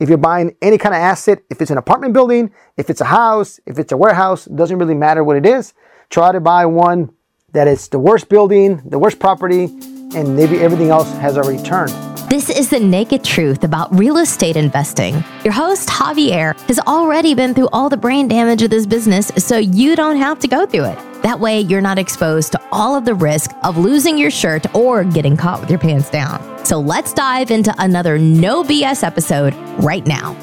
If you're buying any kind of asset, if it's an apartment building, if it's a house, if it's a warehouse, doesn't really matter what it is. Try to buy one that is the worst building, the worst property, and maybe everything else has already turned. This is the naked truth about real estate investing. Your host, Javier, has already been through all the brain damage of this business, so you don't have to go through it. That way, you're not exposed to all of the risk of losing your shirt or getting caught with your pants down. So let's dive into another no BS episode right now.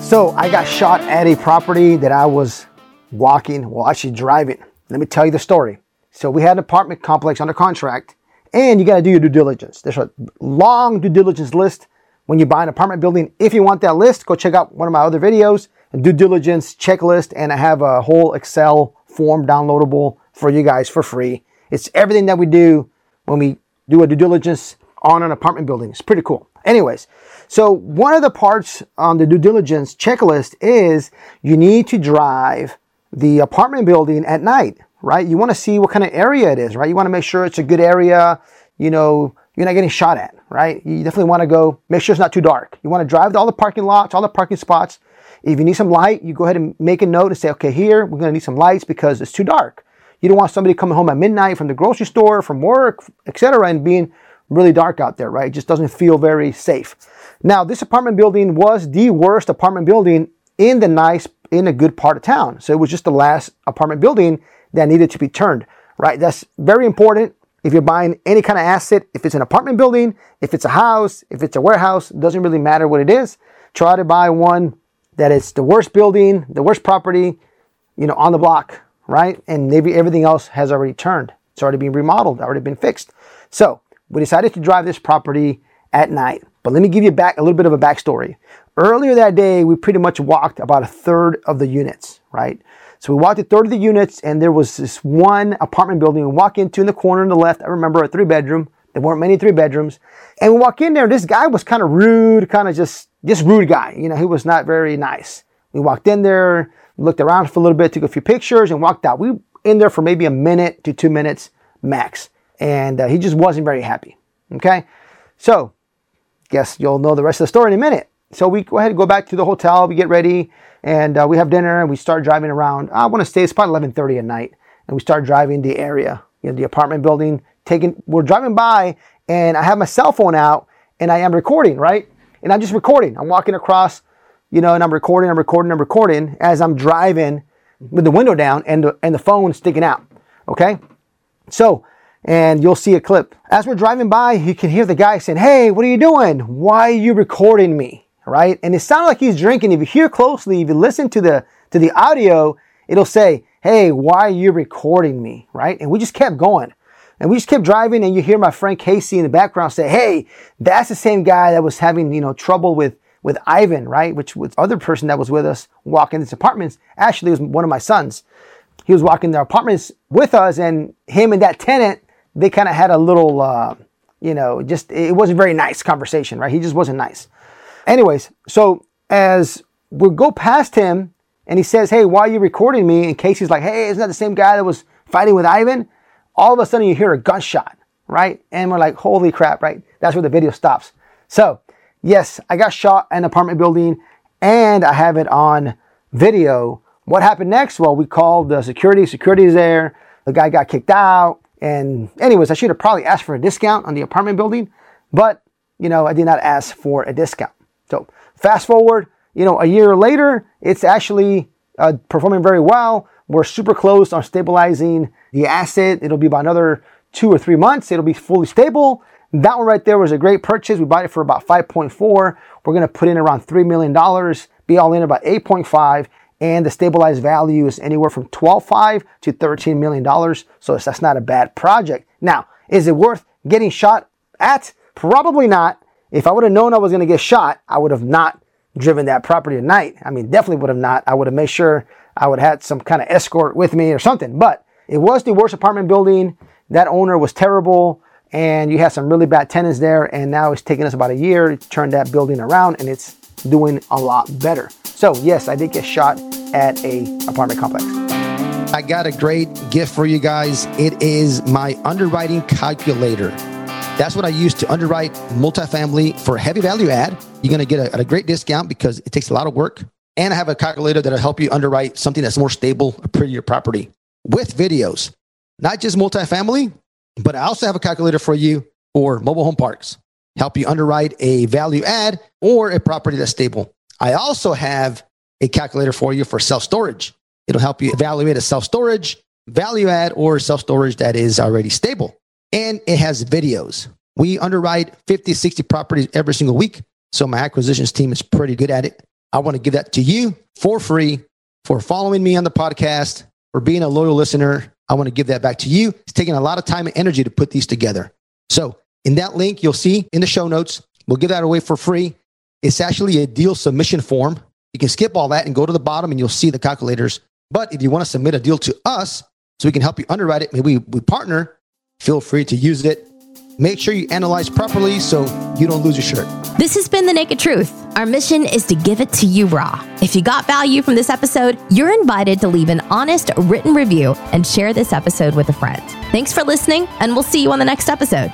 So I got shot at a property that I was walking, well, actually driving. Let me tell you the story. So we had an apartment complex under contract, and you got to do your due diligence. There's a long due diligence list when you buy an apartment building. If you want that list, go check out one of my other videos, due diligence checklist, and I have a whole Excel form downloadable for you guys for free. It's everything that we do when we do a due diligence on an apartment building. It's pretty cool. Anyways, so one of the parts on the due diligence checklist is you need to drive the apartment building at night, right? You want to see what kind of area it is, right? You want to make sure it's a good area, you know, you're not getting shot at, right? You definitely want to go make sure it's not too dark. You want to drive to all the parking lots, all the parking spots. If you need some light, you go ahead and make a note and say, okay, here, we're going to need some lights because it's too dark. You don't want somebody coming home at midnight from the grocery store, from work, etc., and being really dark out there, right? It just doesn't feel very safe. Now, this apartment building was the worst apartment building in the nice, in a good part of town. So it was just the last apartment building that needed to be turned, right? That's very important. If you're buying any kind of asset, if it's an apartment building, if it's a house, if it's a warehouse, doesn't really matter what it is. Try to buy one that is the worst building, the worst property, you know, on the block, right? And maybe everything else has already turned. It's already been remodeled, already been fixed. So we decided to drive this property at night. But let me give you back a little bit of a backstory. Earlier that day, we pretty much walked about a third of the units, right? So we walked a third of the units, and there was this one apartment building we walk into in the corner on the left. I remember a three bedroom. There weren't many three bedrooms. And we walk in there, this guy was kind of rude, kind of just, just rude guy. You know, he was not very nice. We walked in there, looked around for a little bit, took a few pictures, and walked out. We in there for maybe a minute to two minutes max. And uh, he just wasn't very happy. Okay. So, guess you'll know the rest of the story in a minute. So we go ahead and go back to the hotel. We get ready and uh, we have dinner and we start driving around. I want to say it's probably 11:30 at night, and we start driving the area, you know, the apartment building. Taking, we're driving by, and I have my cell phone out, and I am recording, right? And I'm just recording. I'm walking across, you know, and I'm recording, I'm recording, I'm recording as I'm driving with the window down and the, and the phone sticking out. Okay, so and you'll see a clip. As we're driving by, you can hear the guy saying, Hey, what are you doing? Why are you recording me? Right? And it sounded like he's drinking. If you hear closely, if you listen to the to the audio, it'll say, Hey, why are you recording me? Right? And we just kept going. And we just kept driving, and you hear my friend Casey in the background say, Hey, that's the same guy that was having, you know, trouble with with Ivan, right? Which was other person that was with us walking these apartments. Actually, was one of my sons. He was walking the apartments with us, and him and that tenant they kind of had a little, uh, you know, just it wasn't very nice conversation, right? He just wasn't nice. Anyways, so as we go past him and he says, Hey, why are you recording me? And Casey's like, Hey, isn't that the same guy that was fighting with Ivan? All of a sudden you hear a gunshot, right? And we're like, Holy crap, right? That's where the video stops. So, yes, I got shot in an apartment building and I have it on video. What happened next? Well, we called the security. Security is there. The guy got kicked out. And anyways, I should have probably asked for a discount on the apartment building, but you know, I did not ask for a discount. So fast forward, you know, a year later, it's actually uh, performing very well. We're super close on stabilizing the asset. It'll be about another two or three months. It'll be fully stable. That one right there was a great purchase. We bought it for about 5.4. We're going to put in around $3 million, be all in about 8.5 and the stabilized value is anywhere from 12.5 to 13 million dollars. So that's not a bad project. Now, is it worth getting shot at? Probably not. If I would have known I was going to get shot, I would have not driven that property at night. I mean, definitely would have not. I would have made sure I would have had some kind of escort with me or something. But it was the worst apartment building. That owner was terrible. And you had some really bad tenants there. And now it's taken us about a year to turn that building around and it's doing a lot better. So yes, I did get shot at a apartment complex. I got a great gift for you guys. It is my underwriting calculator. That's what I use to underwrite multifamily for heavy value add. You're going to get a, a great discount because it takes a lot of work. And I have a calculator that'll help you underwrite something that's more stable, a prettier property with videos, not just multifamily, but I also have a calculator for you for mobile home parks, help you underwrite a value add or a property that's stable. I also have a calculator for you for self storage. It'll help you evaluate a self storage, value add, or self storage that is already stable. And it has videos. We underwrite 50, 60 properties every single week. So my acquisitions team is pretty good at it. I want to give that to you for free for following me on the podcast, for being a loyal listener. I want to give that back to you. It's taking a lot of time and energy to put these together. So, in that link, you'll see in the show notes, we'll give that away for free. It's actually a deal submission form. You can skip all that and go to the bottom and you'll see the calculators. But if you want to submit a deal to us so we can help you underwrite it, maybe we partner, feel free to use it. Make sure you analyze properly so you don't lose your shirt. This has been The Naked Truth. Our mission is to give it to you raw. If you got value from this episode, you're invited to leave an honest written review and share this episode with a friend. Thanks for listening, and we'll see you on the next episode.